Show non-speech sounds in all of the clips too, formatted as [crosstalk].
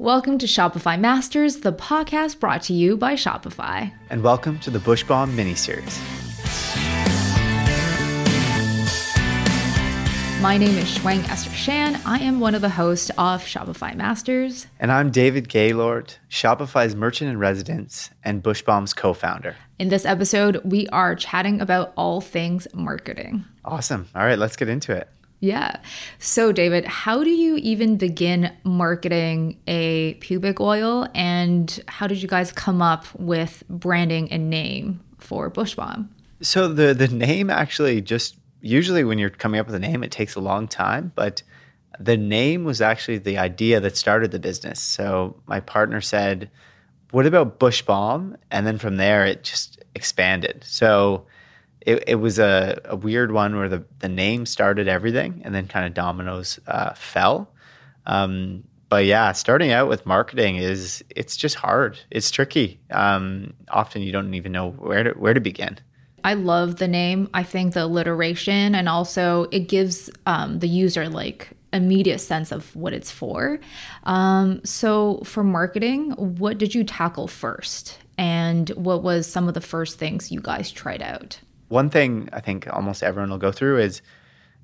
Welcome to Shopify Masters, the podcast brought to you by Shopify. And welcome to the Bushbalm miniseries. My name is Shwang Esther Shan. I am one of the hosts of Shopify Masters. And I'm David Gaylord, Shopify's merchant in residence and Bushbalm's co founder. In this episode, we are chatting about all things marketing. Awesome. All right, let's get into it. Yeah. So, David, how do you even begin marketing a pubic oil? And how did you guys come up with branding and name for Bushbalm? So, the, the name actually just usually when you're coming up with a name, it takes a long time. But the name was actually the idea that started the business. So, my partner said, What about Bushbalm? And then from there, it just expanded. So, it, it was a, a weird one where the, the name started everything and then kind of dominoes uh, fell. Um, but yeah, starting out with marketing is it's just hard. It's tricky. Um, often you don't even know where to where to begin. I love the name. I think the alliteration and also it gives um, the user like immediate sense of what it's for. Um, so for marketing, what did you tackle first, and what was some of the first things you guys tried out? One thing I think almost everyone will go through is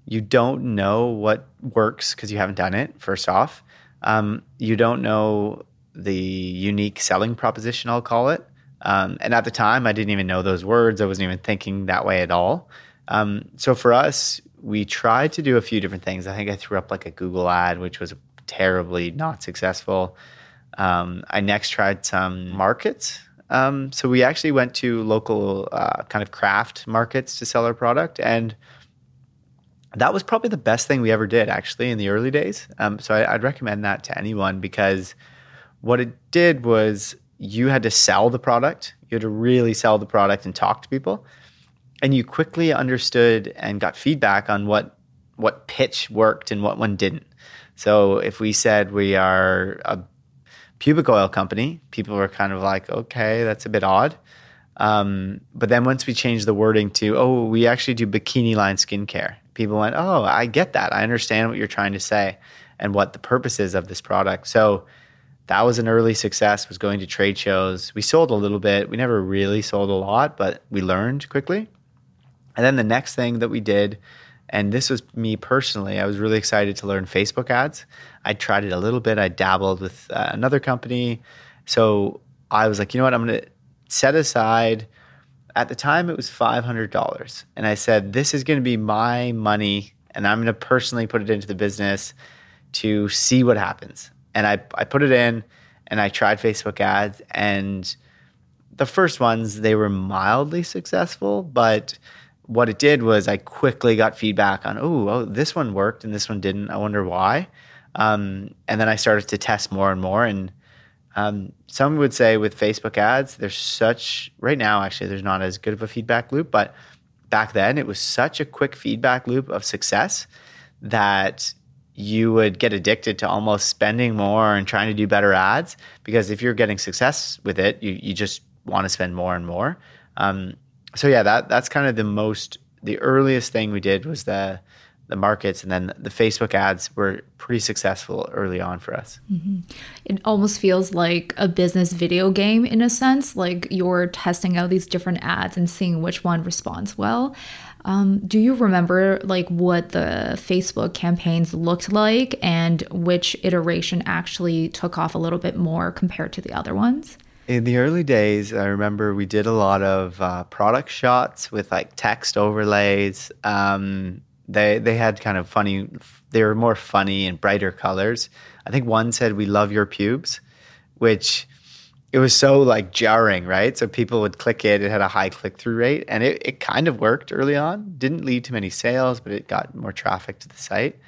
you don't know what works because you haven't done it, first off. Um, you don't know the unique selling proposition, I'll call it. Um, and at the time, I didn't even know those words. I wasn't even thinking that way at all. Um, so for us, we tried to do a few different things. I think I threw up like a Google ad, which was terribly not successful. Um, I next tried some markets um, so we actually went to local uh, kind of craft markets to sell our product, and that was probably the best thing we ever did actually in the early days. Um, so I, I'd recommend that to anyone because what it did was you had to sell the product. You had to really sell the product and talk to people, and you quickly understood and got feedback on what what pitch worked and what one didn't. So if we said we are a pubic oil company, people were kind of like, okay, that's a bit odd. Um, but then once we changed the wording to, oh, we actually do bikini line skincare, people went, oh, I get that. I understand what you're trying to say and what the purpose is of this product. So that was an early success, was going to trade shows. We sold a little bit. We never really sold a lot, but we learned quickly. And then the next thing that we did and this was me personally. I was really excited to learn Facebook ads. I tried it a little bit. I dabbled with uh, another company. So I was like, you know what? I'm going to set aside. At the time, it was $500. And I said, this is going to be my money. And I'm going to personally put it into the business to see what happens. And I, I put it in and I tried Facebook ads. And the first ones, they were mildly successful, but what it did was I quickly got feedback on, oh, oh, this one worked and this one didn't. I wonder why. Um, and then I started to test more and more. And um, some would say with Facebook ads, there's such, right now, actually, there's not as good of a feedback loop. But back then, it was such a quick feedback loop of success that you would get addicted to almost spending more and trying to do better ads because if you're getting success with it, you, you just want to spend more and more. Um, so yeah, that that's kind of the most the earliest thing we did was the the markets and then the Facebook ads were pretty successful early on for us. Mm-hmm. It almost feels like a business video game in a sense, like you're testing out these different ads and seeing which one responds well. Um, do you remember like what the Facebook campaigns looked like and which iteration actually took off a little bit more compared to the other ones? In the early days, I remember we did a lot of uh, product shots with like text overlays. Um, they they had kind of funny. They were more funny and brighter colors. I think one said "We love your pubes," which it was so like jarring, right? So people would click it. It had a high click through rate, and it, it kind of worked early on. Didn't lead to many sales, but it got more traffic to the site.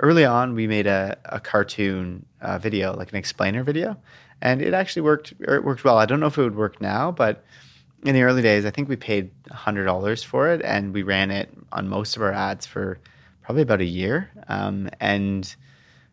Early on, we made a, a cartoon uh, video, like an explainer video, and it actually worked. It worked well. I don't know if it would work now, but in the early days, I think we paid hundred dollars for it, and we ran it on most of our ads for probably about a year. Um, and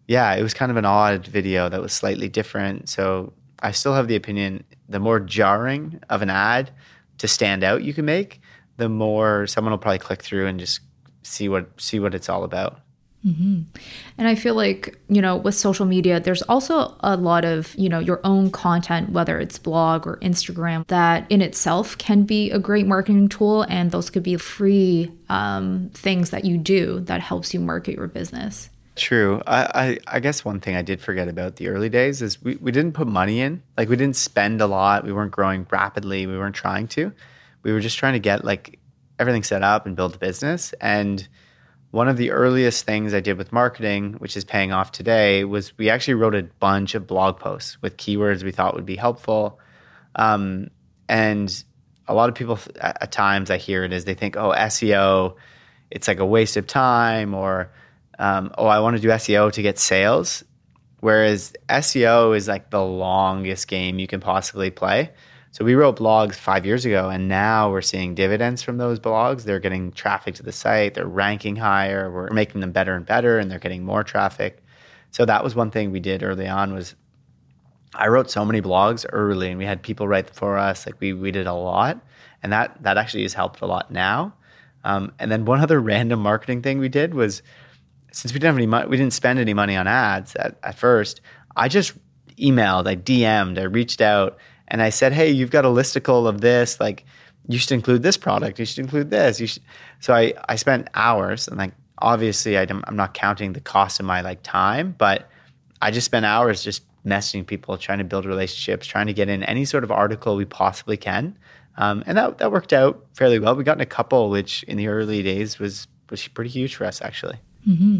yeah, it was kind of an odd video that was slightly different. So I still have the opinion: the more jarring of an ad to stand out you can make, the more someone will probably click through and just see what see what it's all about. And I feel like, you know, with social media, there's also a lot of, you know, your own content, whether it's blog or Instagram, that in itself can be a great marketing tool. And those could be free um, things that you do that helps you market your business. True. I, I, I guess one thing I did forget about the early days is we, we didn't put money in. Like we didn't spend a lot. We weren't growing rapidly. We weren't trying to. We were just trying to get like everything set up and build the business. And one of the earliest things I did with marketing, which is paying off today, was we actually wrote a bunch of blog posts with keywords we thought would be helpful. Um, and a lot of people at, times I hear it as they think, oh, SEO, it's like a waste of time or um, oh, I want to do SEO to get sales. Whereas SEO is like the longest game you can possibly play. So we wrote blogs five years ago, and now we're seeing dividends from those blogs. They're getting traffic to the site, they're ranking higher, we're making them better and better, and they're getting more traffic. So that was one thing we did early on was I wrote so many blogs early, and we had people write for us. Like we we did a lot, and that that actually has helped a lot now. Um, and then one other [laughs] random marketing thing we did was since we didn't have any money, we didn't spend any money on ads at, at first. I just emailed, I DM'd, I reached out, and I said, "Hey, you've got a listicle of this. Like, you should include this product. You should include this. You should." So I I spent hours, and like obviously I am not counting the cost of my like time, but I just spent hours just messaging people, trying to build relationships, trying to get in any sort of article we possibly can, um, and that that worked out fairly well. We got in a couple, which in the early days was was pretty huge for us actually. Mm-hmm.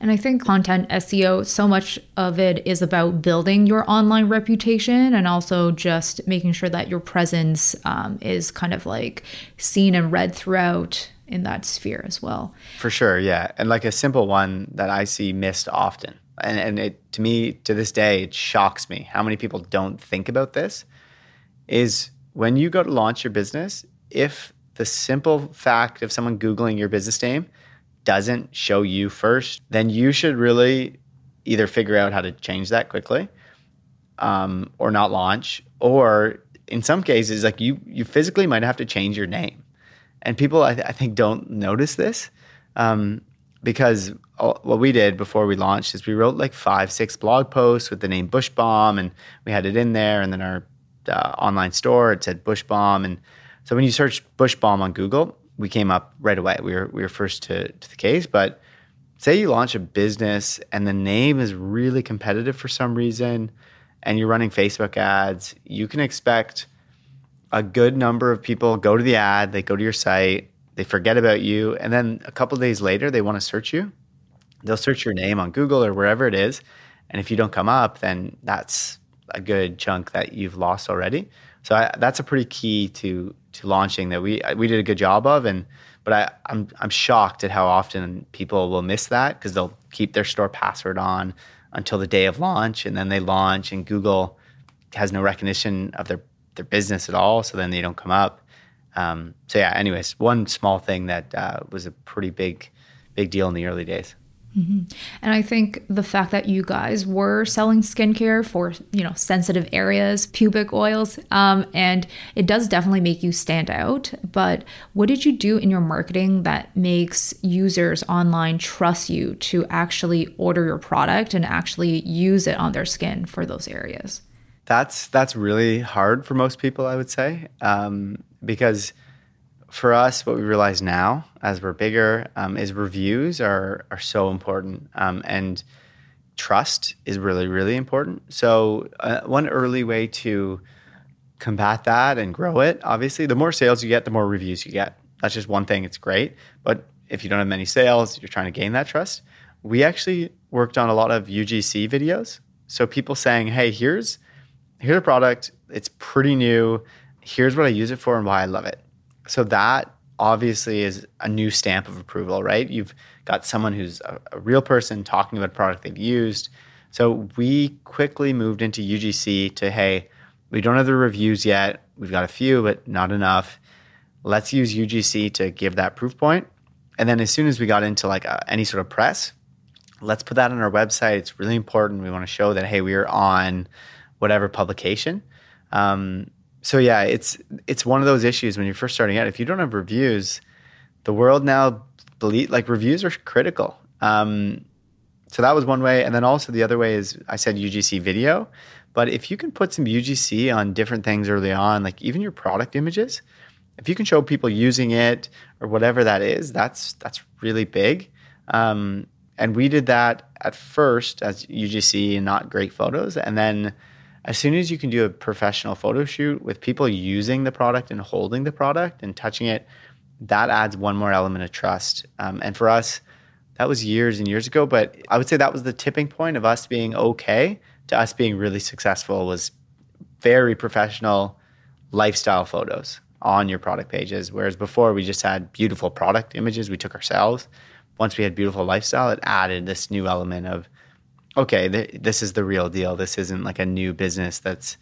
And I think content SEO, so much of it is about building your online reputation and also just making sure that your presence um, is kind of like seen and read throughout in that sphere as well. For sure, yeah. And like a simple one that I see missed often. And, and it to me to this day it shocks me how many people don't think about this is when you go to launch your business if the simple fact of someone googling your business name doesn't show you first, then you should really either figure out how to change that quickly um, or not launch. Or in some cases, like you, you physically might have to change your name. And people, I, th- I think, don't notice this um, because what we did before we launched is we wrote like five, six blog posts with the name Bushbalm, and we had it in there. And then our uh, online store, it said Bushbalm. And so when you search Bushbalm on Google, we came up right away. We were we were first to, to the case, but say you launch a business and the name is really competitive for some reason and you're running Facebook ads, you can expect a good number of people go to the ad, they go to your site, they forget about you, and then a couple days later they want to search you. They'll search your name on Google or wherever it is, and if you don't come up, then that's a good chunk that you've lost already. So I, that's a pretty key to to launching that we we did a good job of and but I, I'm I'm shocked at how often people will miss that because they'll keep their store password on until the day of launch and then they launch and Google has no recognition of their their business at all so then they don't come up. Um, so yeah anyways one small thing that uh, was a pretty big big deal in the early days Mm-hmm. And I think the fact that you guys were selling skincare for, you know, sensitive areas, pubic oils, um, and it does definitely make you stand out. But what did you do in your marketing that makes users online trust you to actually order your product and actually use it on their skin for those areas? That's that's really hard for most people, I would say, um, because for us, what we realize now as we're bigger um, is reviews are are so important, um, and trust is really really important. So uh, one early way to combat that and grow it, obviously, the more sales you get, the more reviews you get. That's just one thing. It's great, but if you don't have many sales, you're trying to gain that trust. We actually worked on a lot of UGC videos. So people saying, "Hey, here's here's a product. It's pretty new. Here's what I use it for and why I love it." So that obviously is a new stamp of approval, right? You've got someone who's a, a, real person talking about a product they've used. So we quickly moved into UGC to hey, we don't have the reviews yet. We've got a few, but not enough. Let's use UGC to give that proof point. And then as soon as we got into like a, any sort of press, let's put that on our website. It's really important. We want to show that hey, we are on whatever publication. Um, so yeah, it's it's one of those issues when you're first starting out. If you don't have reviews, the world now believe like reviews are critical. Um, so that was one way. And then also the other way is I said UGC video. But if you can put some UGC on different things early on, like even your product images, if you can show people using it or whatever that is, that's that's really big. Um, and we did that at first as UGC and not great photos, and then as soon as you can do a professional photo shoot with people using the product and holding the product and touching it, that adds one more element of trust. Um, and for us, that was years and years ago, but I would say that was the tipping point of us being okay to us being really successful was very professional lifestyle photos on your product pages. Whereas before we just had beautiful product images we took ourselves. Once we had beautiful lifestyle, it added this new element of, okay, th- this is the real deal. This isn't like a new business that's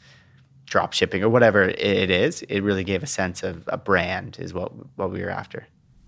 drop shipping or whatever it is. It really gave a sense of a brand is what what we were after.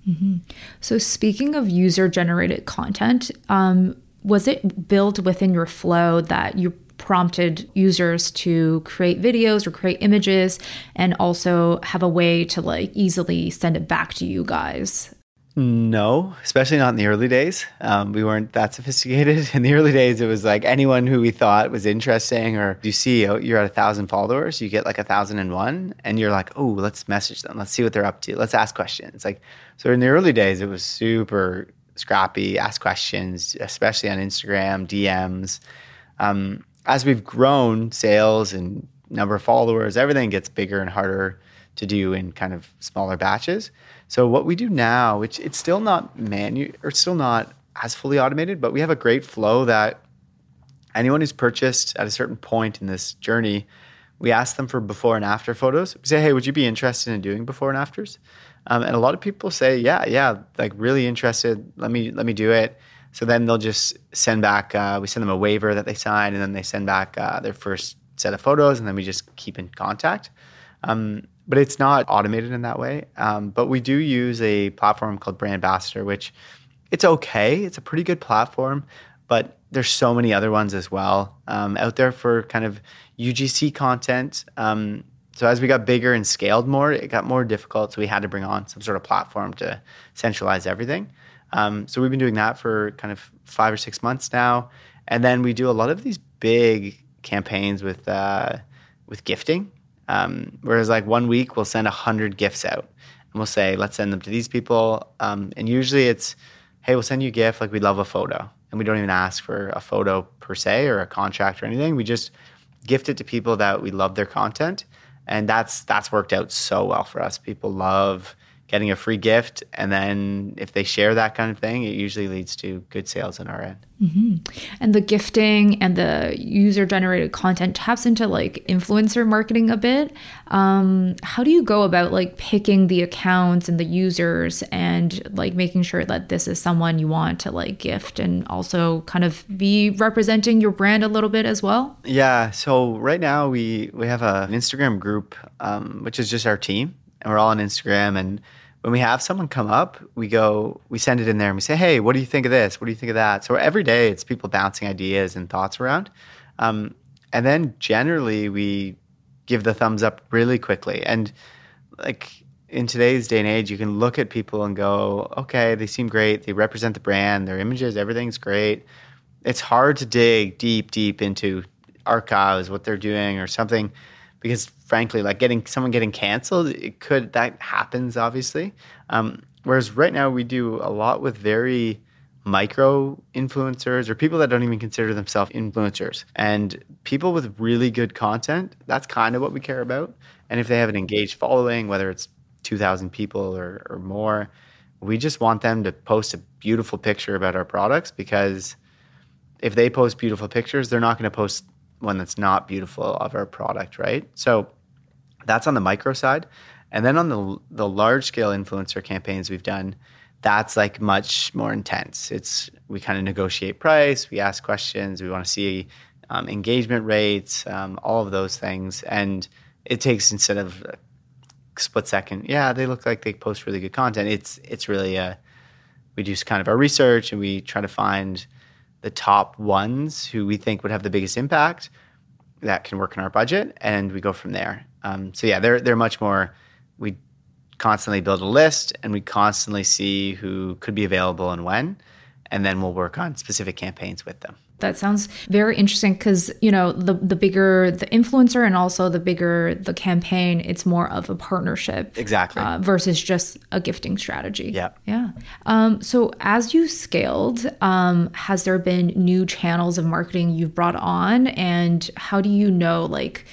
Mm-hmm. So, speaking of user generated content, um, was it built within your flow that you prompted users to create videos or create images and also have a way to like easily send it back to you guys? No, especially not in the early days. Um, we weren't that sophisticated. [laughs] In the early days, it was like anyone who we thought was interesting, or you see oh, you're at a thousand followers, you get like a thousand and one, and you're like, oh, let's message them, let's see what they're up to, let's ask questions. Like, so in the early days, it was super scrappy, ask questions, especially on Instagram, DMs. Um, as we've grown sales and number of followers, everything gets bigger and harder to do in kind of smaller batches. So what we do now, which it's still not manu or still not as fully automated, but we have a great flow that anyone who's purchased at a certain point in this journey, we ask them for before and after photos. We say, hey, would you be interested in doing before and afters? Um, and a lot of people say, yeah, yeah, like really interested. Let me let me do it. So then they'll just send back. Uh, we send them a waiver that they sign, and then they send back uh, their first set of photos, and then we just keep in contact. Um, but it's not automated in that way. Um, but we do use a platform called Brandbassador, which it's okay. It's a pretty good platform, but there's so many other ones as well um, out there for kind of UGC content. Um, so as we got bigger and scaled more, it got more difficult. So we had to bring on some sort of platform to centralize everything. Um, so we've been doing that for kind of five or six months now, and then we do a lot of these big campaigns with uh, with gifting. Um, whereas like one week we'll send hundred gifts out, and we'll say let's send them to these people. Um, and usually it's, hey, we'll send you a gift. Like we love a photo, and we don't even ask for a photo per se or a contract or anything. We just gift it to people that we love their content, and that's that's worked out so well for us. People love getting a free gift. And then if they share that kind of thing, it usually leads to good sales on our end. Mm-hmm. And the gifting and the user generated content taps into like influencer marketing a bit. Um, how do you go about like picking the accounts and the users and like making sure that this is someone you want to like gift and also kind of be representing your brand a little bit as well? Yeah. So right now we we have a, an Instagram group, um, which is just our team and we're all on Instagram. And when we have someone come up, we go, we send it in there and we say, hey, what do you think of this? What do you think of that? So every day it's people bouncing ideas and thoughts around. Um, and then generally we give the thumbs up really quickly. And like in today's day and age, you can look at people and go, okay, they seem great. They represent the brand, their images, everything's great. It's hard to dig deep, deep into archives, what they're doing, or something because frankly, like getting someone getting canceled, it could that happens obviously. Um, whereas right now we do a lot with very micro influencers or people that don't even consider themselves influencers and people with really good content. That's kind of what we care about. And if they have an engaged following, whether it's 2,000 people or, or more, we just want them to post a beautiful picture about our products because if they post beautiful pictures, they're not going to post one that's not beautiful of our product, right? So that's on the micro side. And then on the the large scale influencer campaigns we've done, that's like much more intense. It's we kind of negotiate price, we ask questions, we want to see um, engagement rates, um, all of those things, and it takes instead of a split second. Yeah, they look like they post really good content. It's it's really a we do kind of our research and we try to find the top ones who we think would have the biggest impact that can work in our budget, and we go from there. Um, so yeah, they're they're much more. We constantly build a list, and we constantly see who could be available and when, and then we'll work on specific campaigns with them. That sounds very interesting because you know the the bigger the influencer and also the bigger the campaign, it's more of a partnership Exactly. uh, versus just a gifting strategy. Yeah. yeah. Um, so as you scaled, um, has there been new channels of marketing you've brought on, and how do you know like?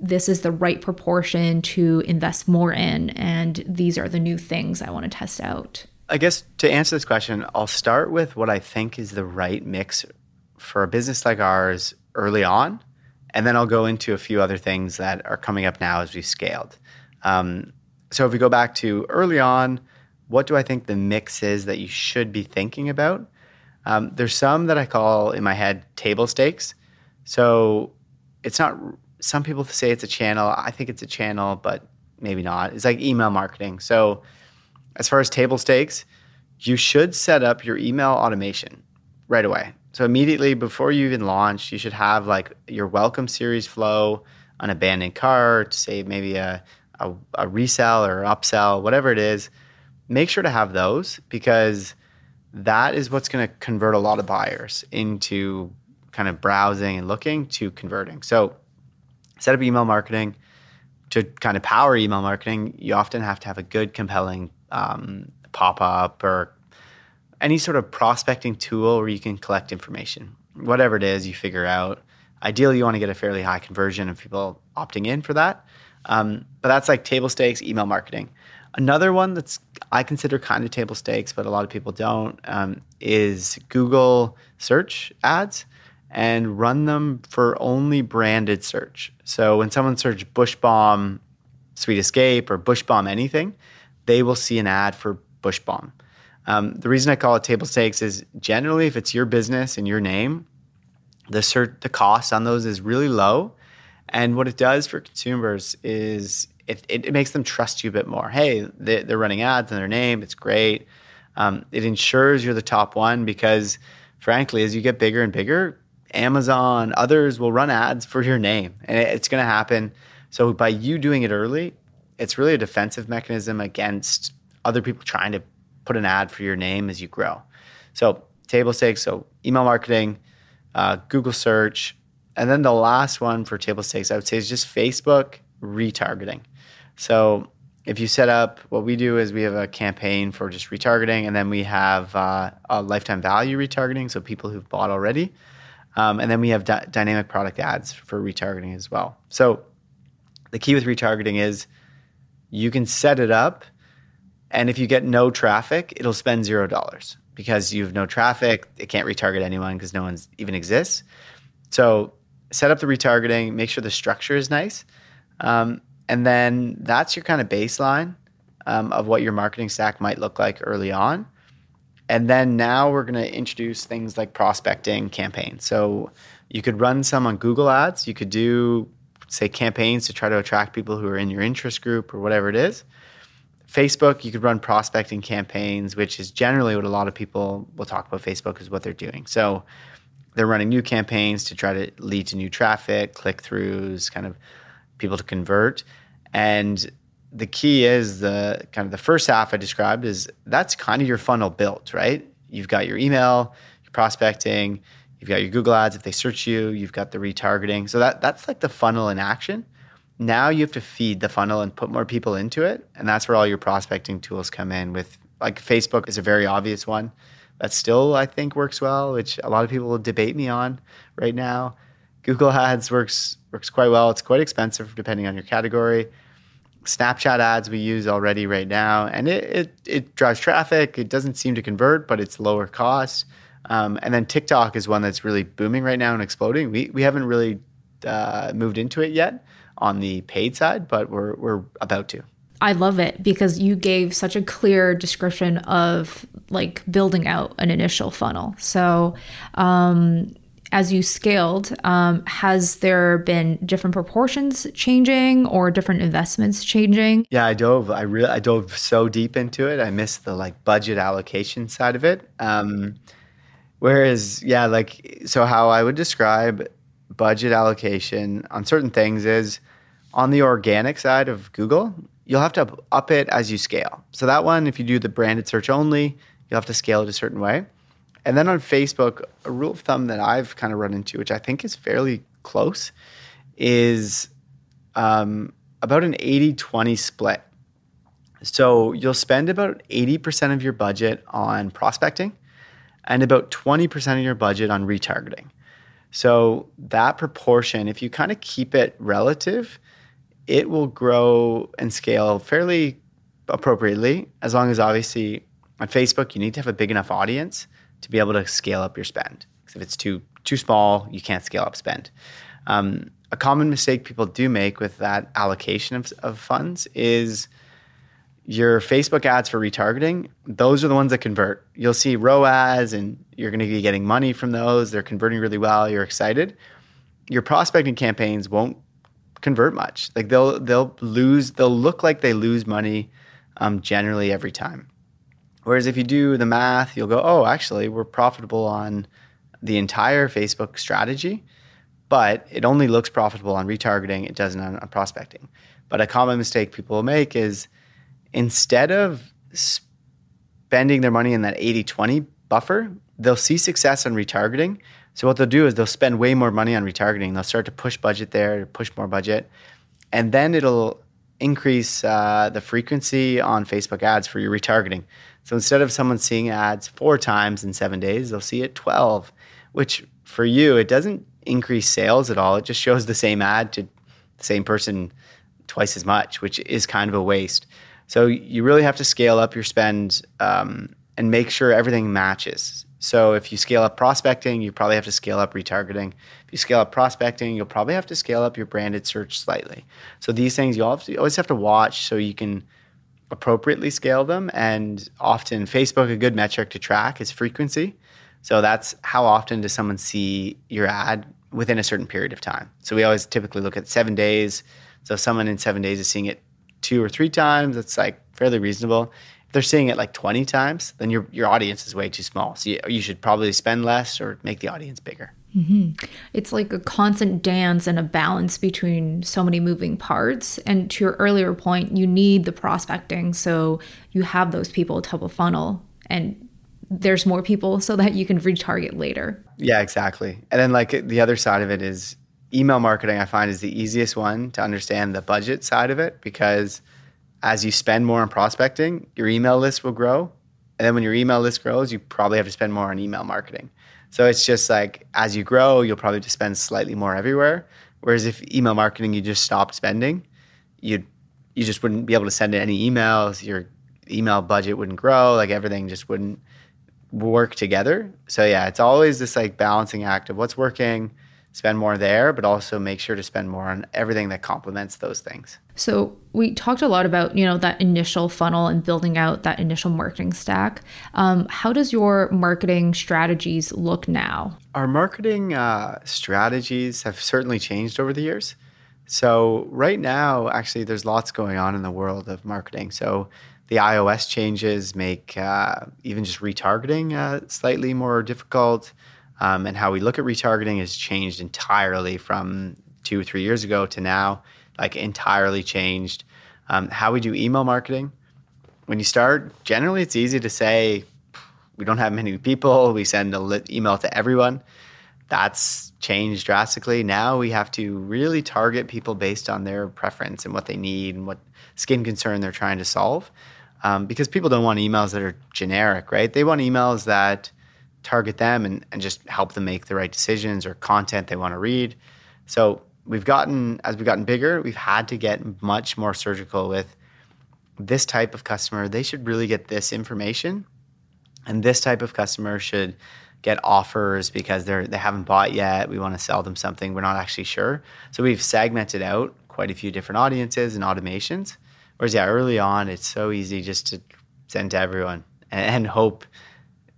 This is the right proportion to invest more in, and these are the new things I want to test out. I guess to answer this question, I'll start with what I think is the right mix for a business like ours early on, and then I'll go into a few other things that are coming up now as we've scaled. Um, so if we go back to early on, what do I think the mix is that you should be thinking about? Um, there's some that I call in my head table stakes. So it's not. Some people say it's a channel. I think it's a channel, but maybe not. It's like email marketing. So as far as table stakes, you should set up your email automation right away. So immediately before you even launch, you should have like your welcome series flow, an abandoned cart, say maybe a, a, a resell or upsell, whatever it is. Make sure to have those because that is what's going to convert a lot of buyers into kind of browsing and looking to converting. So set up email marketing to kind of power email marketing. You often have to have a good, compelling um, pop up or any sort of prospecting tool where you can collect information. Whatever it is, you figure out. Ideally, you want to get a fairly high conversion of people opting in for that. Um, but that's like table stakes email marketing. Another one that's I consider kind of table stakes, but a lot of people don't, um, is Google search ads and run them for only branded search. So when someone searches Bushbalm Sweet Escape or Bushbalm anything, they will see an ad for Bushbalm. Um, the reason I call it table stakes is generally if it's your business and your name, the the cost on those is really low. And what it does for consumers is it, it, it makes them trust you a bit more. Hey, they, they're running ads in their name. It's great. Um, it ensures you're the top one because, frankly, as you get bigger and bigger, Amazon, others will run ads for your name, and it's going to happen. So by you doing it early, it's really a defensive mechanism against other people trying to put an ad for your name as you grow. So table stakes, so email marketing, uh, Google search, and then the last one for table stakes, I would say, is just Facebook retargeting. So if you set up, what we do is we have a campaign for just retargeting, and then we have uh, a lifetime value retargeting, so people who've bought already, um, and then we have dynamic product ads for retargeting as well. So the key with retargeting is you can set it up, and if you get no traffic, it'll spend zero dollars because you have no traffic. It can't retarget anyone because no one's even exists. So set up the retargeting, make sure the structure is nice. Um, and then that's your kind of baseline um, of what your marketing stack might look like early on. And then now we're going to introduce things like prospecting campaigns. So you could run some on Google Ads. You could do, say, campaigns to try to attract people who are in your interest group or whatever it is. Facebook, you could run prospecting campaigns, which is generally what a lot of people will talk about Facebook is what they're doing. So they're running new campaigns to try to lead to new traffic, click throughs, kind of people to convert. And the key is the kind of the first half I described is that's kind of your funnel built, right? You've got your email, your prospecting, you've got your Google ads. If they search you, you've got the retargeting. So that that's like the funnel in action. Now you have to feed the funnel and put more people into it. And that's where all your prospecting tools come in with like Facebook is a very obvious one that still I think works well, which a lot of people will debate me on right now. Google Ads works works quite well. It's quite expensive depending on your category. Snapchat ads we use already right now, and it, it, it drives traffic. It doesn't seem to convert, but it's lower cost. Um, and then TikTok is one that's really booming right now and exploding. We we haven't really uh, moved into it yet on the paid side, but we're we're about to. I love it because you gave such a clear description of like building out an initial funnel. So, um, as you scaled, um, has there been different proportions changing or different investments changing? Yeah, I dove. I really I dove so deep into it. I missed the like budget allocation side of it. Um, whereas, yeah, like so, how I would describe budget allocation on certain things is on the organic side of Google, you'll have to up it as you scale. So that one, if you do the branded search only, you'll have to scale it a certain way. And then on Facebook, a rule of thumb that I've kind of run into, which I think is fairly close, is um, about an 80 20 split. So you'll spend about 80% of your budget on prospecting and about 20% of your budget on retargeting. So that proportion, if you kind of keep it relative, it will grow and scale fairly appropriately as long as obviously on Facebook you need to have a big enough audience to be able to scale up your spend. Because if it's too too small, you can't scale up spend. Um, a common mistake people do make with that allocation of, of funds is your Facebook ads for retargeting, those are the ones that convert. You'll see ROAS and you're going to be getting money from those. They're converting really well. You're excited. Your prospecting campaigns won't convert much. Like they'll they'll lose. They'll look like they lose money um, generally every time. Whereas if you do the math, you'll go, oh, actually, we're profitable on the entire Facebook strategy, but it only looks profitable on retargeting. It doesn't on, prospecting. But a common mistake people make is instead of spending their money in that 80 20 buffer, they'll see success on retargeting. So what they'll do is they'll spend way more money on retargeting. They'll start to push budget there, push more budget, and then it'll increase uh, the frequency on Facebook ads for your retargeting. So instead of someone seeing ads four times in seven days, they'll see it 12, which for you, it doesn't increase sales at all. It just shows the same ad to the same person twice as much, which is kind of a waste. So you really have to scale up your spend um, and make sure everything matches. So if you scale up prospecting, you probably have to scale up retargeting. If you scale up prospecting, you'll probably have to scale up your branded search slightly. So these things you always have to watch so you can appropriately scale them. And often Facebook, a good metric to track is frequency. So that's how often does someone see your ad within a certain period of time. So we always typically look at seven days. So if someone in seven days is seeing it two or three times, that's like fairly reasonable. If they're seeing it like 20 times, then your, your audience is way too small. So you, you should probably spend less or make the audience bigger. Mm-hmm. It's like a constant dance and a balance between so many moving parts. And to your earlier point, you need the prospecting. So you have those people top of funnel and there's more people so that you can retarget later. Yeah, exactly. And then like the other side of it is email marketing I find is the easiest one to understand the budget side of it because as you spend more on prospecting, your email list will grow. And then when your email list grows, you probably have to spend more on email marketing. So it's just like as you grow, you'll probably to spend slightly more everywhere. Whereas if email marketing you just stopped spending, you'd you just wouldn't be able to send any emails. Your email budget wouldn't grow. Like everything just wouldn't work together. So yeah, it's always this like balancing act of what's working, spend more there, but also make sure to spend more on everything that complements those things. So we talked a lot about you know that initial funnel and building out that initial marketing stack. Um, how does your marketing strategies look now? Our marketing uh, strategies have certainly changed over the years. So right now, actually, there's lots going on in the world of marketing. So the iOS changes make uh, even just retargeting uh, slightly more difficult. Um, and how we look at retargeting has changed entirely from two or three years ago to now, like entirely changed. Um, how we do email marketing, when you start, generally it's easy to say, we don't have many people, we send an email to everyone. That's changed drastically. Now we have to really target people based on their preference and what they need and what skin concern they're trying to solve. Um, because people don't want emails that are generic, right? They want emails that target them and, and just help them make the right decisions or content they want to read. So we've gotten, as we've gotten bigger, we've had to get much more surgical with this type of customer. They should really get this information. And this type of customer should get offers because they're they haven't bought yet. We want to sell them something. We're not actually sure. So we've segmented out quite a few different audiences and automations. Whereas yeah, early on it's so easy just to send to everyone and, hope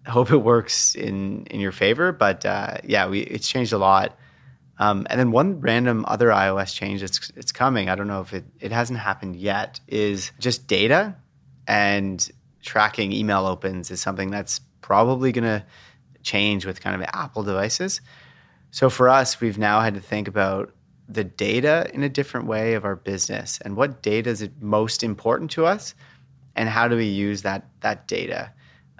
hope it works in in your favor. But uh, yeah, we it's changed a lot. Um, and then one random other iOS change that's it's coming. I don't know if it it hasn't happened yet. Is just data and tracking email opens is something that's probably going to change with kind of Apple devices. So for us, we've now had to think about the data in a different way of our business and what data is most important to us and how do we use that that data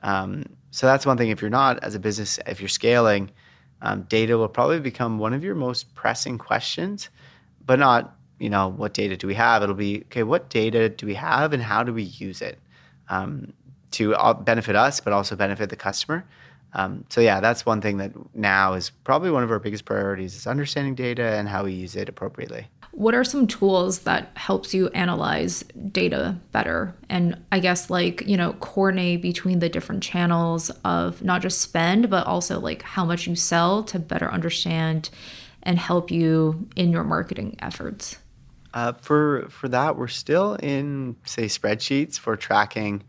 um, so that's one thing. If you're not as a business, if you're scaling, um, data will probably become one of your most pressing questions, but not you know what data do we have. It'll be okay. What data do we have, and how do we use it um, to benefit us, but also benefit the customer. Um, so yeah, that's one thing that now is probably one of our biggest priorities is understanding data and how we use it appropriately. What are some tools that helps you analyze data better and I guess like, you know, coordinate between the different channels of not just spend but also like how much you sell to better understand and help you in your marketing efforts? Uh, for for that, we're still in say spreadsheets for tracking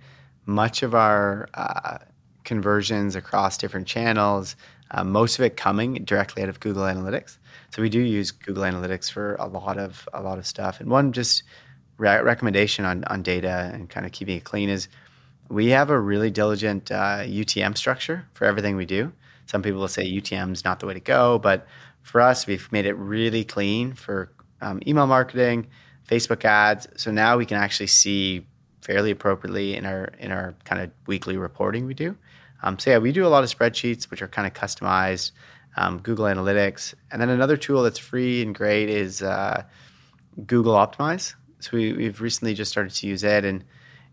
much of our uh, conversions across different channels. Uh, most of it coming directly out of Google Analytics. So we do use Google Analytics for a lot of a lot of stuff. And one just re- recommendation on on data and kind of keeping it clean is we have a really diligent uh, UTM structure for everything we do. Some people will say UTM is not the way to go, but for us, we've made it really clean for um, email marketing, Facebook ads. So now we can actually see fairly appropriately in our in our kind of weekly reporting we do. Um, so yeah, we do a lot of spreadsheets which are kind of customized, um, Google Analytics, and then another tool that's free and great is uh, Google Optimize. So we, have recently just started to use it, and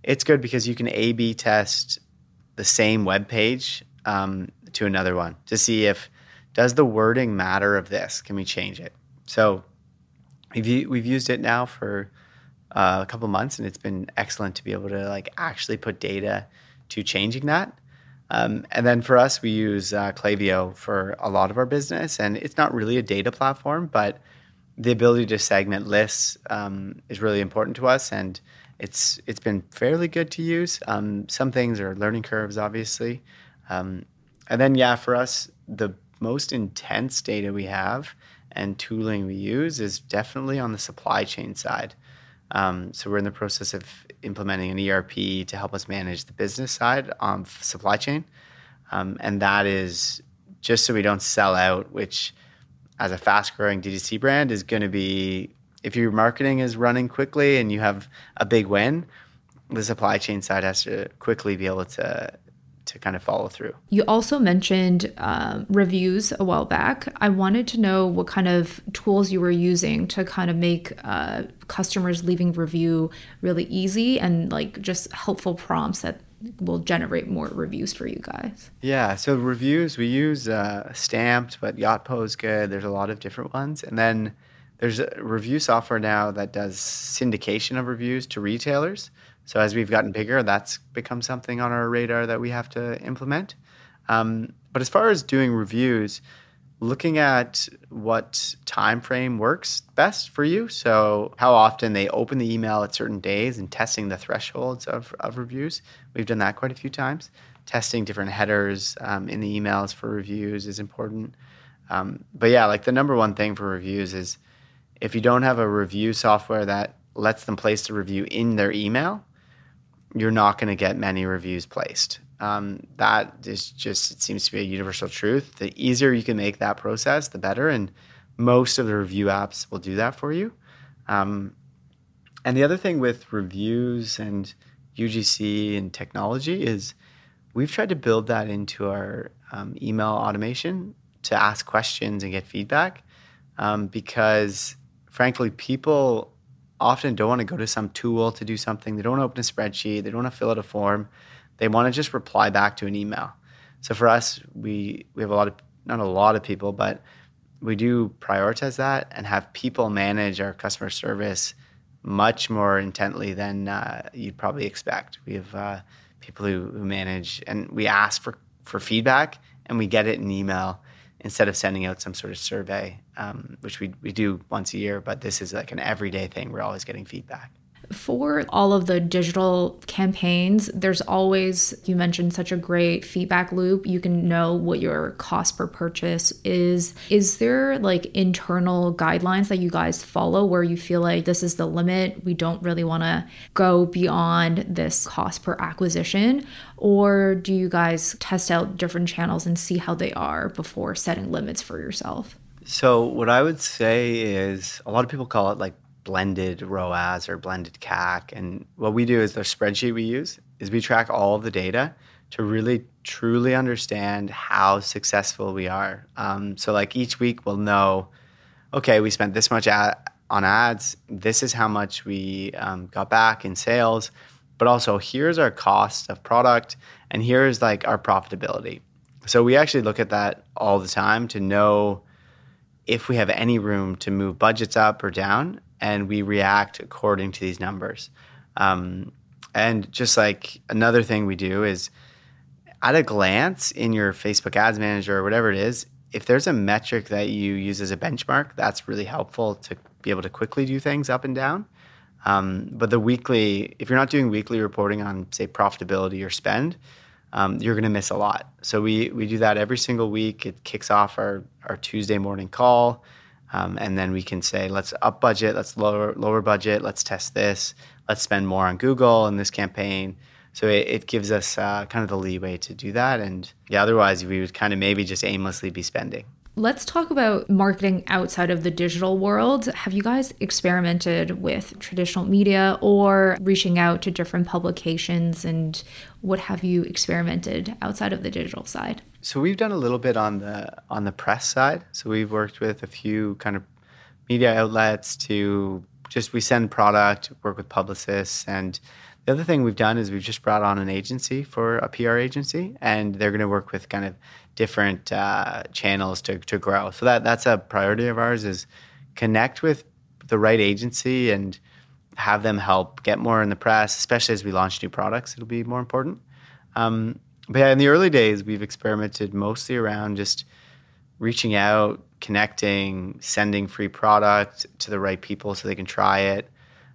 it's good because you can A/B test the same web page um, to another one to see if does the wording matter of this. Can we change it? So we've we've used it now for uh, a couple months, and it's been excellent to be able to like actually put data to changing that. Um, and then for us, we use uh, Klaviyo for a lot of our business, and it's not really a data platform, but the ability to segment lists um, is really important to us, and it's it's been fairly good to use. Um, some things are learning curves, obviously, um, and then yeah, for us, the most intense data we have and tooling we use is definitely on the supply chain side. Um, so we're in the process of implementing an ERP to help us manage the business side of supply chain, um, and that is just so we don't sell out. Which, as a fast-growing DTC brand, is going to be if your marketing is running quickly and you have a big win, the supply chain side has to quickly be able to to kind of follow through. You also mentioned um, reviews a while back. I wanted to know what kind of tools you were using to kind of make uh, customers leaving review really easy and like just helpful prompts that will generate more reviews for you guys. Yeah, so reviews we use uh, stamped, but Yotpo is good. There's a lot of different ones, and then there's a review software now that does syndication of reviews to retailers. So as we've gotten bigger, that's become something on our radar that we have to implement. Um, but as far as doing reviews, looking at what time frame works best for you. So how often they open the email at certain days and testing the thresholds of, of reviews. We've done that quite a few times. Testing different headers um, in the emails for reviews is important. Um, but yeah, like the number one thing for reviews is if you don't have a review software that lets them place the review in their email, you're not going to get many reviews placed. Um, that is just, it seems to be a universal truth. The easier you can make that process, the better. And most of the review apps will do that for you. Um, and the other thing with reviews and UGC and technology is we've tried to build that into our um, email automation to ask questions and get feedback um, because, frankly, people often don't want to go to some tool to do something. They don't want to open a spreadsheet. They don't want to fill out a form. They want to just reply back to an email. So for us, we we have a lot of not a lot of people, but we do prioritize that and have people manage our customer service much more intently than uh, you'd probably expect. We have uh, people who, who manage and we ask for, for feedback and we get it in email instead of sending out some sort of survey, um, which we, we do once a year, but this is like an everyday thing. We're always getting feedback. For all of the digital campaigns, there's always, you mentioned such a great feedback loop. You can know what your cost per purchase is. Is there like internal guidelines that you guys follow where you feel like this is the limit? We don't really want to go beyond this cost per acquisition? Or do you guys test out different channels and see how they are before setting limits for yourself? So, what I would say is a lot of people call it like blended ROAS or blended CAC. And what we do is the spreadsheet we use is we track all of the data to really truly understand how successful we are. Um, so like each week we'll know, okay, we spent this much ad- on ads. This is how much we um, got back in sales. But also here's our cost of product, and here's like our profitability. So we actually look at that all the time to know if we have any room to move budgets up or down, and we react according to these numbers. Um, and just like another thing we do is at a glance in your Facebook Ads Manager or whatever it is, if there's a metric that you use as a benchmark, that's really helpful to be able to quickly do things up and down. Um, but the weekly, if you're not doing weekly reporting on, say, profitability or spend, um, you're going to miss a lot. So we we do that every single week. It kicks off our our Tuesday morning call, um, and then we can say, let's up budget, let's lower lower budget, let's test this, let's spend more on Google in this campaign. So it, it gives us uh, kind of the leeway to do that, and yeah, otherwise we would kind of maybe just aimlessly be spending. Let's talk about marketing outside of the digital world. Have you guys experimented with traditional media or reaching out to different publications and what have you experimented outside of the digital side? So we've done a little bit on the on the press side. So we've worked with a few kind of media outlets to just we send product, work with publicists and the other thing we've done is we've just brought on an agency for a PR agency, and they're going to work with kind of different uh, channels to, to grow. So that that's a priority of ours is connect with the right agency and have them help get more in the press, especially as we launch new products. It'll be more important. Um, but yeah, in the early days, we've experimented mostly around just reaching out, connecting, sending free product to the right people so they can try it.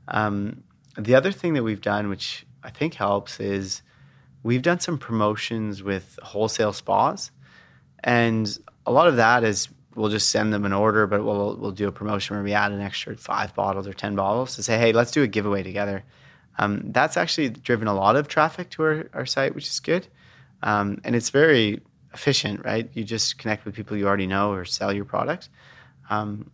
Um, the other thing that we've done, which I think helps, is we've done some promotions with wholesale spas, and a lot of that is we'll just send them an order, but we'll we'll do a promotion where we add an extra five bottles or ten bottles to say, hey, let's do a giveaway together. Um, that's actually driven a lot of traffic to our, our site, which is good, um, and it's very efficient, right? You just connect with people you already know or sell your product. Um,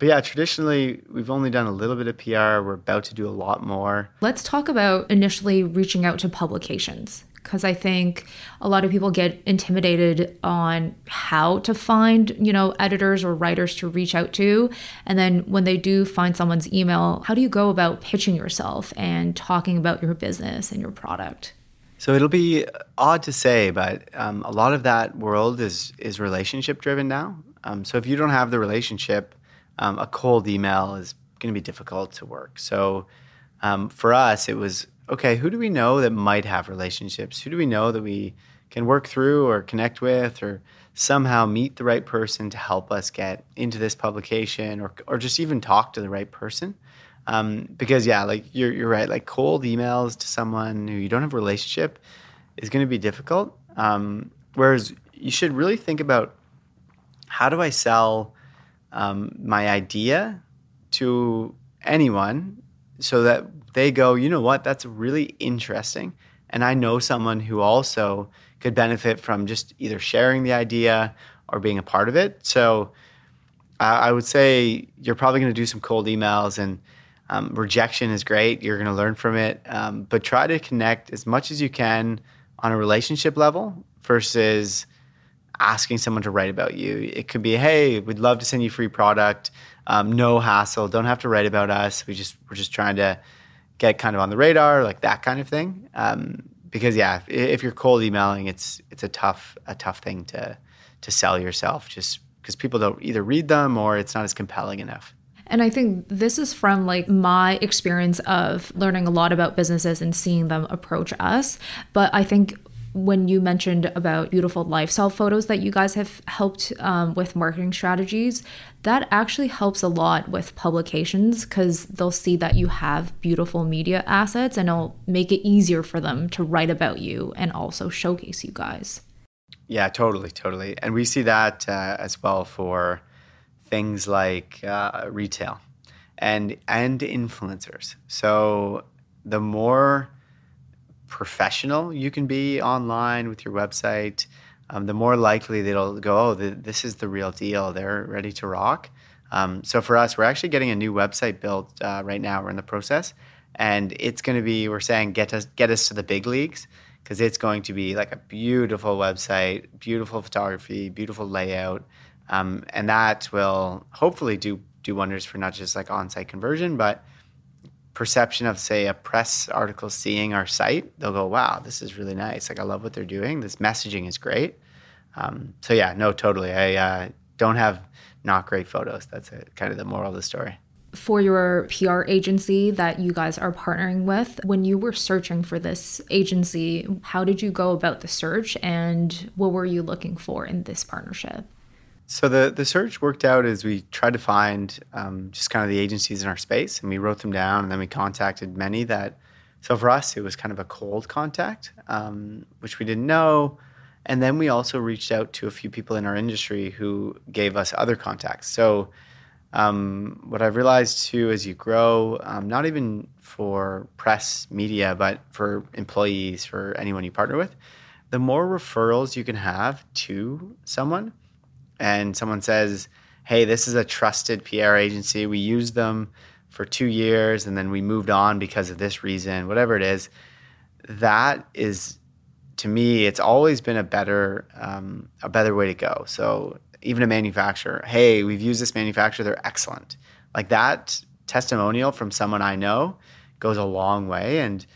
but yeah, traditionally, we've only done a little bit of PR. We're about to do a lot more. Let's talk about initially reaching out to publications because I think a lot of people get intimidated on how to find, you know, editors or writers to reach out to. And then when they do find someone's email, how do you go about pitching yourself and talking about your business and your product? So it'll be odd to say, but um, a lot of that world is is relationship driven now. Um, so if you don't have the relationship, um, a cold email is going to be difficult to work. So um, for us, it was okay. Who do we know that might have relationships? Who do we know that we can work through or connect with, or somehow meet the right person to help us get into this publication, or or just even talk to the right person? Um, because yeah, like you're you're right. Like cold emails to someone who you don't have a relationship is going to be difficult. Um, whereas you should really think about how do I sell um, my idea to anyone so that they go, you know what, that's really interesting. And I know someone who also could benefit from just either sharing the idea or being a part of it. So I would say you're probably going to do some cold emails and um, rejection is great. You're going to learn from it. Um, but try to connect as much as you can on a relationship level versus asking someone to write about you. It could be, hey, we'd love to send you free product. Um, no hassle. Don't have to write about us. We just we're just trying to get kind of on the radar, like that kind of thing. Um, because yeah, if, if, you're cold emailing, it's it's a tough a tough thing to to sell yourself, just because people don't either read them or it's not as compelling enough. And I think this is from like my experience of learning a lot about businesses and seeing them approach us. But I think when you mentioned about beautiful lifestyle photos that you guys have helped um, with marketing strategies, that actually helps a lot with publications because they'll see that you have beautiful media assets and it'll make it easier for them to write about you and also showcase you guys. Yeah, totally, totally. And we see that uh, as well for things like uh, retail and and influencers. So the more professional you can be online with your website, um, the more likely they'll go, oh, the, this is the real deal. They're ready to rock. Um, so for us, we're actually getting a new website built uh, right now. We're in the process, and it's going to be we're saying get us get us to the big leagues because it's going to be like a beautiful website, beautiful photography, beautiful layout, um, and that will hopefully do do wonders for not just like on-site conversion, but perception of say a press article seeing our site. They'll go, "Wow, this is really nice. Like I love what they're doing. This messaging is great." Um, so yeah, no, totally. I uh, don't have not great photos. That's kind of the moral of the story for your PR agency that you guys are partnering with. When you were searching for this agency, how did you go about the search and what were you looking for in this partnership? So the, the search worked out as we tried to find um, just kind of the agencies in our space and we wrote them down and then we contacted many that, so for us, it was kind of a cold contact, um, which we didn't know. And then we also reached out to a few people in our industry who gave us other contacts. So um, what I've realized too as you grow, um, not even for press media, but for employees, for anyone you partner with, the more referrals you can have to someone, and someone says, Hey, this is a trusted PR agency. We used them for two years and then we moved on because of this reason, whatever it is, that is to me, it's always been a better um, a better way to go. So even a manufacturer, hey, we've used this manufacturer, they're excellent. Like that testimonial from someone I know goes a long way. And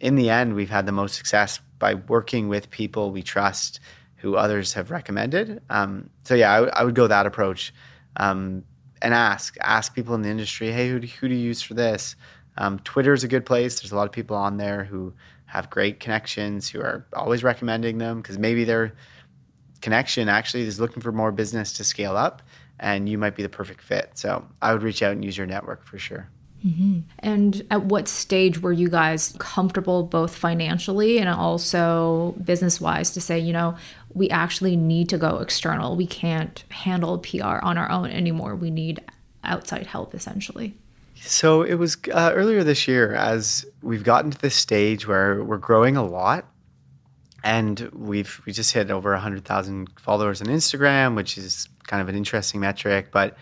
in the end, we've had the most success by working with people we trust who others have recommended. Um, so yeah, I, w- I would go that approach um, and ask ask people in the industry, hey, who do, who do you use for this? Um, Twitter is a good place. There's a lot of people on there who have great connections, who are always recommending them because maybe they're connection actually is looking for more business to scale up and you might be the perfect fit. So I would reach out and use your network for sure. Mm-hmm. And at what stage were you guys comfortable both financially and also business wise to say, you know, we actually need to go external? We can't handle PR on our own anymore. We need outside help essentially. So it was uh, earlier this year as we've gotten to this stage where we're growing a lot and we've we just hit over 100,000 followers on Instagram, which is kind of an interesting metric. But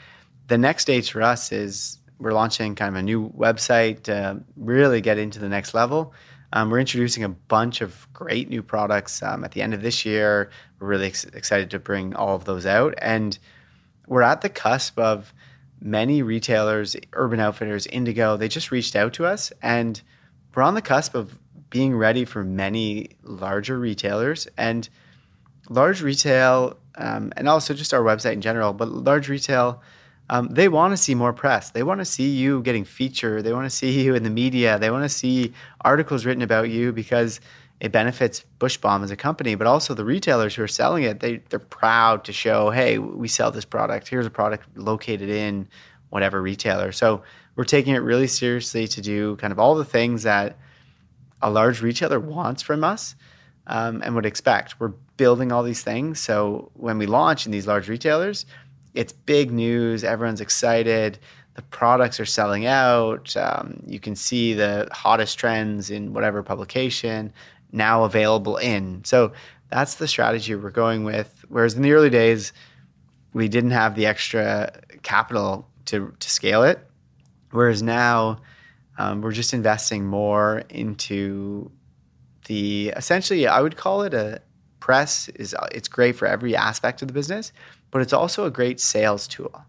the next stage for us is we're launching kind of a new website to really get into the next level. Um, we're introducing a bunch of great new products um, at the end of this year. We're really ex- excited to bring all of those out, and we're at the cusp of many retailers, Urban Outfitters, Indigo. They just reached out to us, and we're on the cusp of being ready for many larger retailers and large retail um, and also just our website in general but large retail um, they want to see more press. They want to see you getting featured. They want to see you in the media. They want to see articles written about you because it benefits bushbalm as a company but also the retailers who are selling it they, they're proud to show hey we sell this product. Here's a product located in whatever retailer. So we're taking it really seriously to do kind of all the things that a large retailer wants from us um, and would expect. We're building all these things. So when we launch in these large retailers, it's big news. Everyone's excited. The products are selling out. Um, you can see the hottest trends in whatever publication now available in. So that's the strategy we're going with. Whereas in the early days, we didn't have the extra capital to, to scale it. Whereas now, um, we're just investing more into the essentially, I would call it a press is it's great for every aspect of the business, but it's also a great sales tool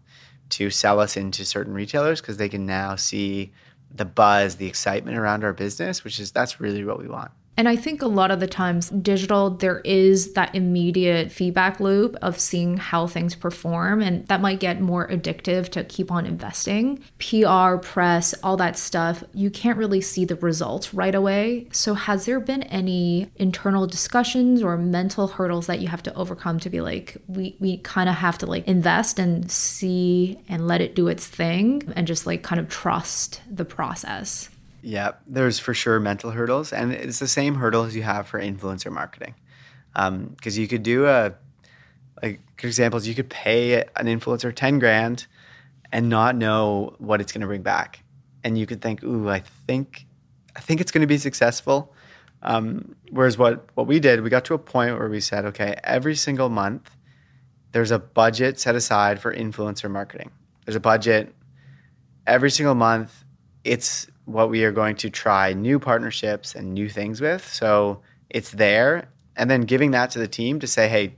to sell us into certain retailers because they can now see the buzz, the excitement around our business, which is that's really what we want. And I think a lot of the times, digital, there is that immediate feedback loop of seeing how things perform, and that might get more addictive to keep on investing. PR, press, all that stuff, you can't really see the results right away. So, has there been any internal discussions or mental hurdles that you have to overcome to be like, we, we kind of have to like invest and see and let it do its thing and just like kind of trust the process? Yeah, there's for sure mental hurdles, and it's the same hurdles you have for influencer marketing. Because um, you could do a, like, examples, you could pay an influencer 10 grand and not know what it's going to bring back. And you could think, ooh, I think, I think it's going to be successful. Um, whereas what, what we did, we got to a point where we said, okay, every single month, there's a budget set aside for influencer marketing. There's a budget every single month. It's what we are going to try new partnerships and new things with. So it's there, and then giving that to the team to say, hey,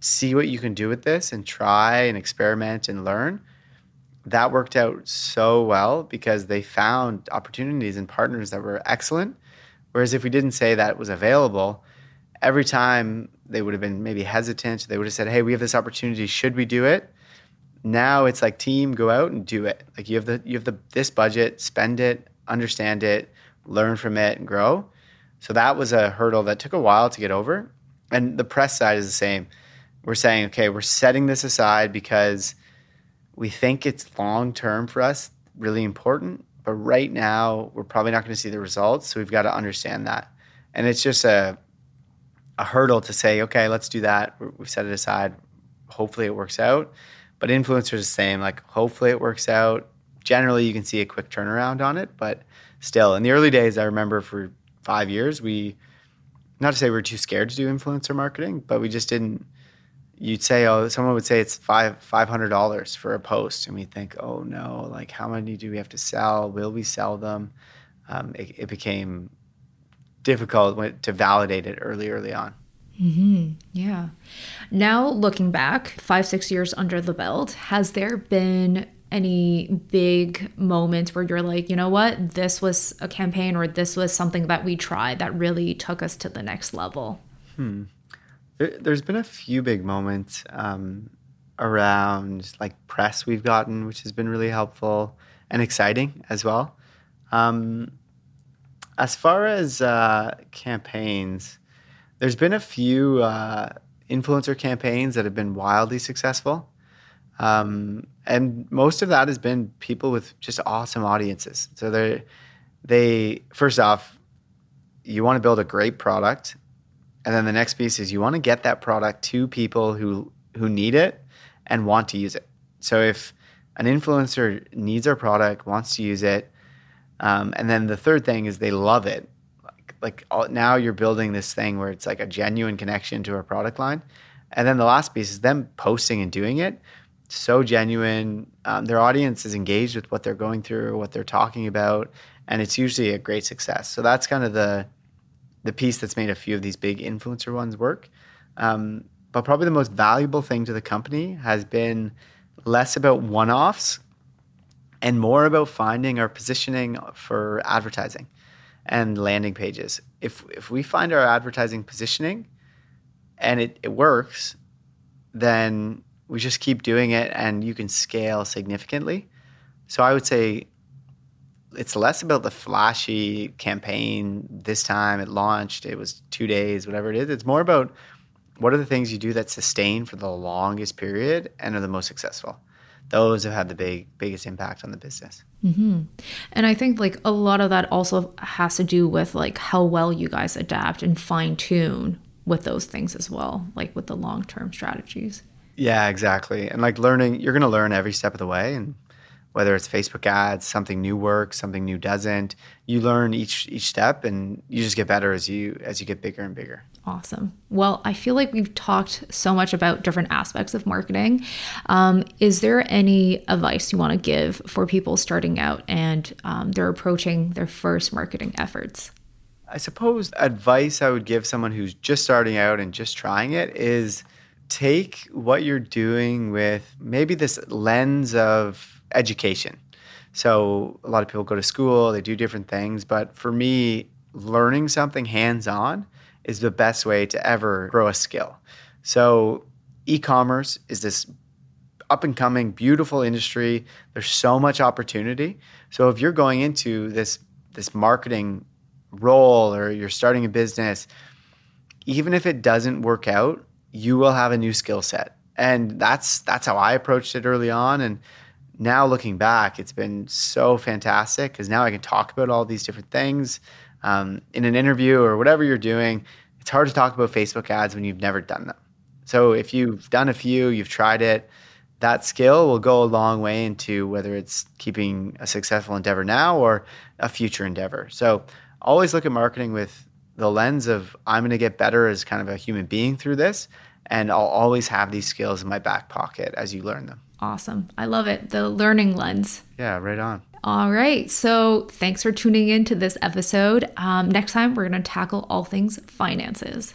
see what you can do with this and try and experiment and learn. That worked out so well because they found opportunities and partners that were excellent. Whereas if we didn't say that was available, every time they would have been maybe hesitant. They would have said, "Hey, we have this opportunity. Should we do it?" Now it's like team, go out and do it. Like you have the you have the this budget, spend it, understand it, learn from it, and grow. So that was a hurdle that took a while to get over. And the press side is the same. We're saying, okay, we're setting this aside because we think it's long term for us, really important. But right now, we're probably not going to see the results. So we've got to understand that. And it's just a a hurdle to say, okay, let's do that. We've set it aside. Hopefully it works out. But influencers the same. Like hopefully it works out. Generally, you can see a quick turnaround on it, but still, in the early days, I remember for five years, we not to say we are too scared to do influencer marketing, but we just didn't. You'd say, oh, someone would say it's five five hundred dollars for a post, and we think, oh no, like how many do we have to sell? Will we sell them? Um, it, it became difficult to validate it early, early on. Mm-hmm. Yeah. Now, looking back, five, six years under the belt, has there been any big moments where you're like, you know what, this was a campaign or this was something that we tried that really took us to the next level? Hmm. There, has been a few big moments um, around like press we've gotten, which has been really helpful and exciting as well. Um, as far as uh, campaigns, there's been a few uh, influencer campaigns that have been wildly successful. Um, and most of that has been people with just awesome audiences. So they they first off, you want to build a great product, and then the next piece is you want to get that product to people who who need it and want to use it. So if an influencer needs our product, wants to use it, um, and then the third thing is they love it. Like, all, now you're building this thing where it's like a genuine connection to our product line. And then the last piece is them posting and doing it. So genuine. Um, their audience is engaged with what they're going through, what they're talking about, and it's usually a great success. So that's kind of the the piece that's made a few of these big influencer ones work. Um, but probably the most valuable thing to the company has been less about one offs and more about finding our positioning for advertising and landing pages. If if we find our advertising positioning and it, it works, then we just keep doing it and you can scale significantly. So I would say it's less about the flashy campaign this time it launched, it was two days, whatever it is. It's more about what are the things you do that sustain for the longest period and are the most successful those have had the big biggest impact on the business. Mm-hmm. And I think like a lot of that also has to do with like how well you guys adapt and fine tune with those things as well, like with the long term strategies. Yeah, exactly. And like learning, you're going to learn every step of the way, and whether it's Facebook ads, something new works, something new doesn't, you learn each each step, and you just get better as you as you get bigger and bigger. Awesome. Well, I feel like we've talked so much about different aspects of marketing. Um, is there any advice you want to give for people starting out and um, they're approaching their first marketing efforts? I suppose advice I would give someone who's just starting out and just trying it is take what you're doing with maybe this lens of education. So, a lot of people go to school, they do different things, but for me, learning something hands on is the best way to ever grow a skill. So, e commerce is this up and coming, beautiful industry. There's so much opportunity. So, if you're going into this, this marketing role or you're starting a business, even if it doesn't work out, you will have a new skill set. And that's that's how I approached it early on. And now looking back, it's been so fantastic because now I can talk about all these different things um, in an interview or whatever you're doing, it's hard to talk about Facebook ads when you've never done them. So if you've done a few, you've tried it, that skill will go a long way into whether it's keeping a successful endeavor now or a future endeavor. So always look at marketing with the lens of I'm going to get better as kind of a human being through this. And I'll always have these skills in my back pocket as you learn them. Awesome. I love it. The learning lens. Yeah, right on. All right. So thanks for tuning in to this episode. Um, next time, we're going to tackle all things finances.